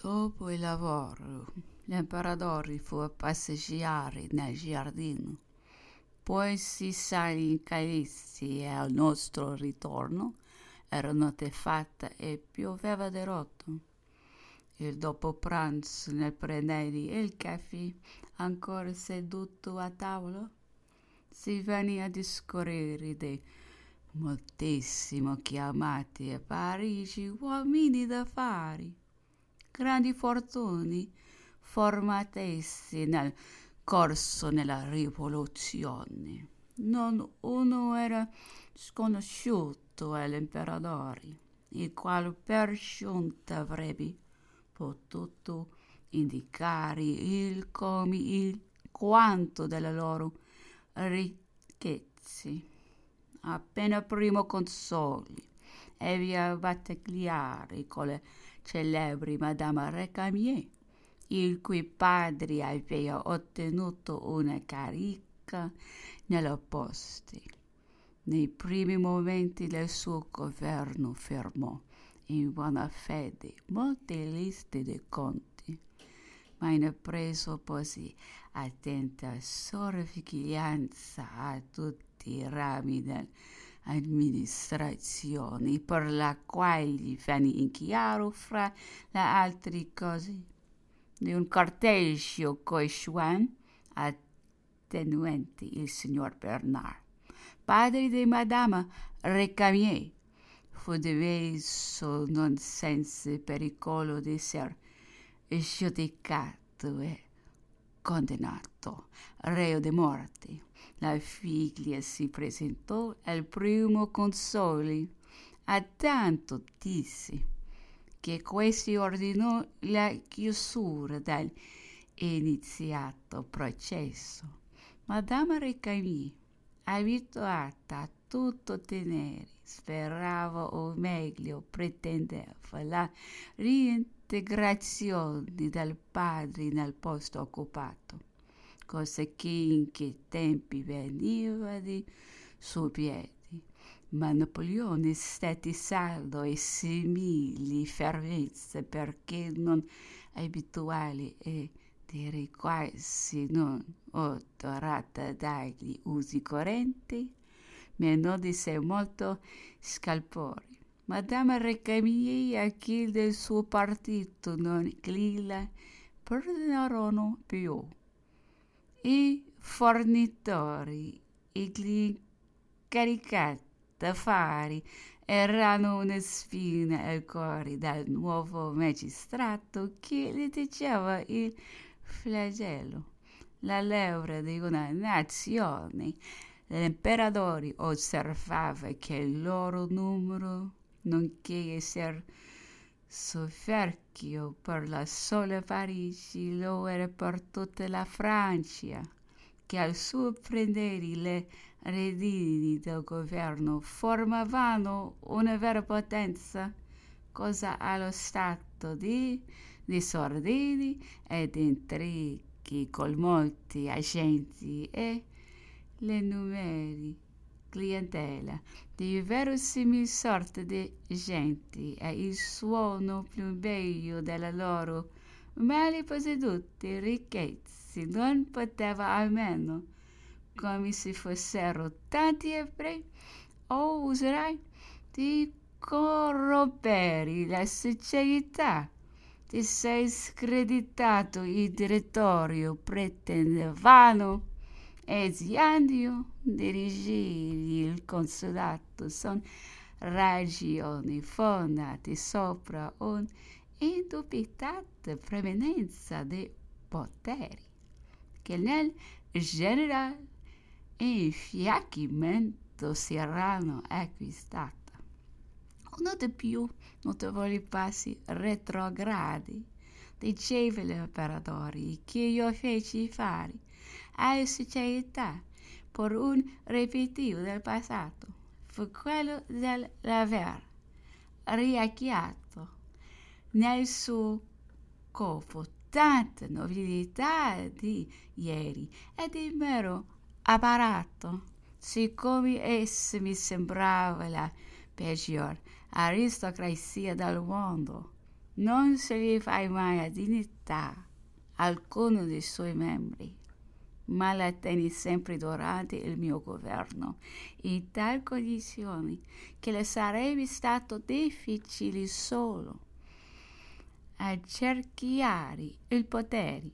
Dopo il lavoro, l'imperatore fu a passeggiare nel giardino. Poi si salì in calici e al nostro ritorno era notte fatta e pioveva di rotto. Il dopo pranzo nel prendere il caffè, ancora seduto a tavola, si veniva a discorrere dei moltissimo chiamati a Parigi uomini d'affari grandi fortuni formatesi nel corso della rivoluzione. Non uno era sconosciuto all'imperatore, il quale per giunta avrebbe potuto indicare il come il quanto delle loro ricchezze. Appena primo consoli e via battagliare con le celebri Madame Recamier, il cui padre aveva ottenuto una carica nella posta. Nei primi momenti del suo governo fermò in buona fede molte liste di conti, ma in preso così attenta sorveglianza a tutti i rami del amministrazioni per la quale venne in chiaro fra le altre cose. Di un corteggio coichuan attenuente il signor Bernard, padre di Madame Recamier, fu diviso non senza pericolo di essere giudicato e condannato, reo di morte la figlia si presentò al primo console. A tanto disse che questi ordinò la chiusura dell'iniziato processo. Madame Recamier, abituata a tutto tenere, sperava o meglio pretendeva la reintegrazione del padre nel posto occupato. Cosa che in che tempi veniva di suoi piedi. Ma Napoleone stette saldo e simili fervenze perché non abituali e direi quasi non odorata dagli usi correnti, meno di sé molto scalpore. Madame Recamier a chi del suo partito non glila perdonarono più i fornitori, gli incaricati d'affari erano una spina al cuore del nuovo magistrato che gli diceva il flagello, la levra di una nazione. L'imperatore osservava che il loro numero, nonché essere soverchio per la sola Parigi lo era per tutta la Francia, che al suo prendere le redini del governo formavano una vera potenza, cosa allo stato di disordini ed intrighi con molti agenti e le numeri clientela di verosimili sorte di genti e il suono più bello della loro male posseduti ricchezze non poteva almeno come se fossero tanti ebrei o userai di corrompere la società ti sei screditato il direttorio pretendevano Eziandio dirigì il consolato. Sono ragioni fondate sopra un'indubitata preminenza dei poteri che nel generale infiacchimento si erano acquistata. Dei più notevoli passi retrogradi. Diceva l'imperatore che io feci fare alla società per un ripetitivo del passato. Fu quello dell'aver riacchiato nel suo corpo. Tanta nobiltà di ieri e di mero apparato, siccome essa mi sembrava la peggior aristocrazia del mondo. Non se gli fa mai a dignità alcuno dei suoi membri, ma la tenni sempre durante il mio governo in tal condizioni che le sarebbe stato difficile solo accerchiare il potere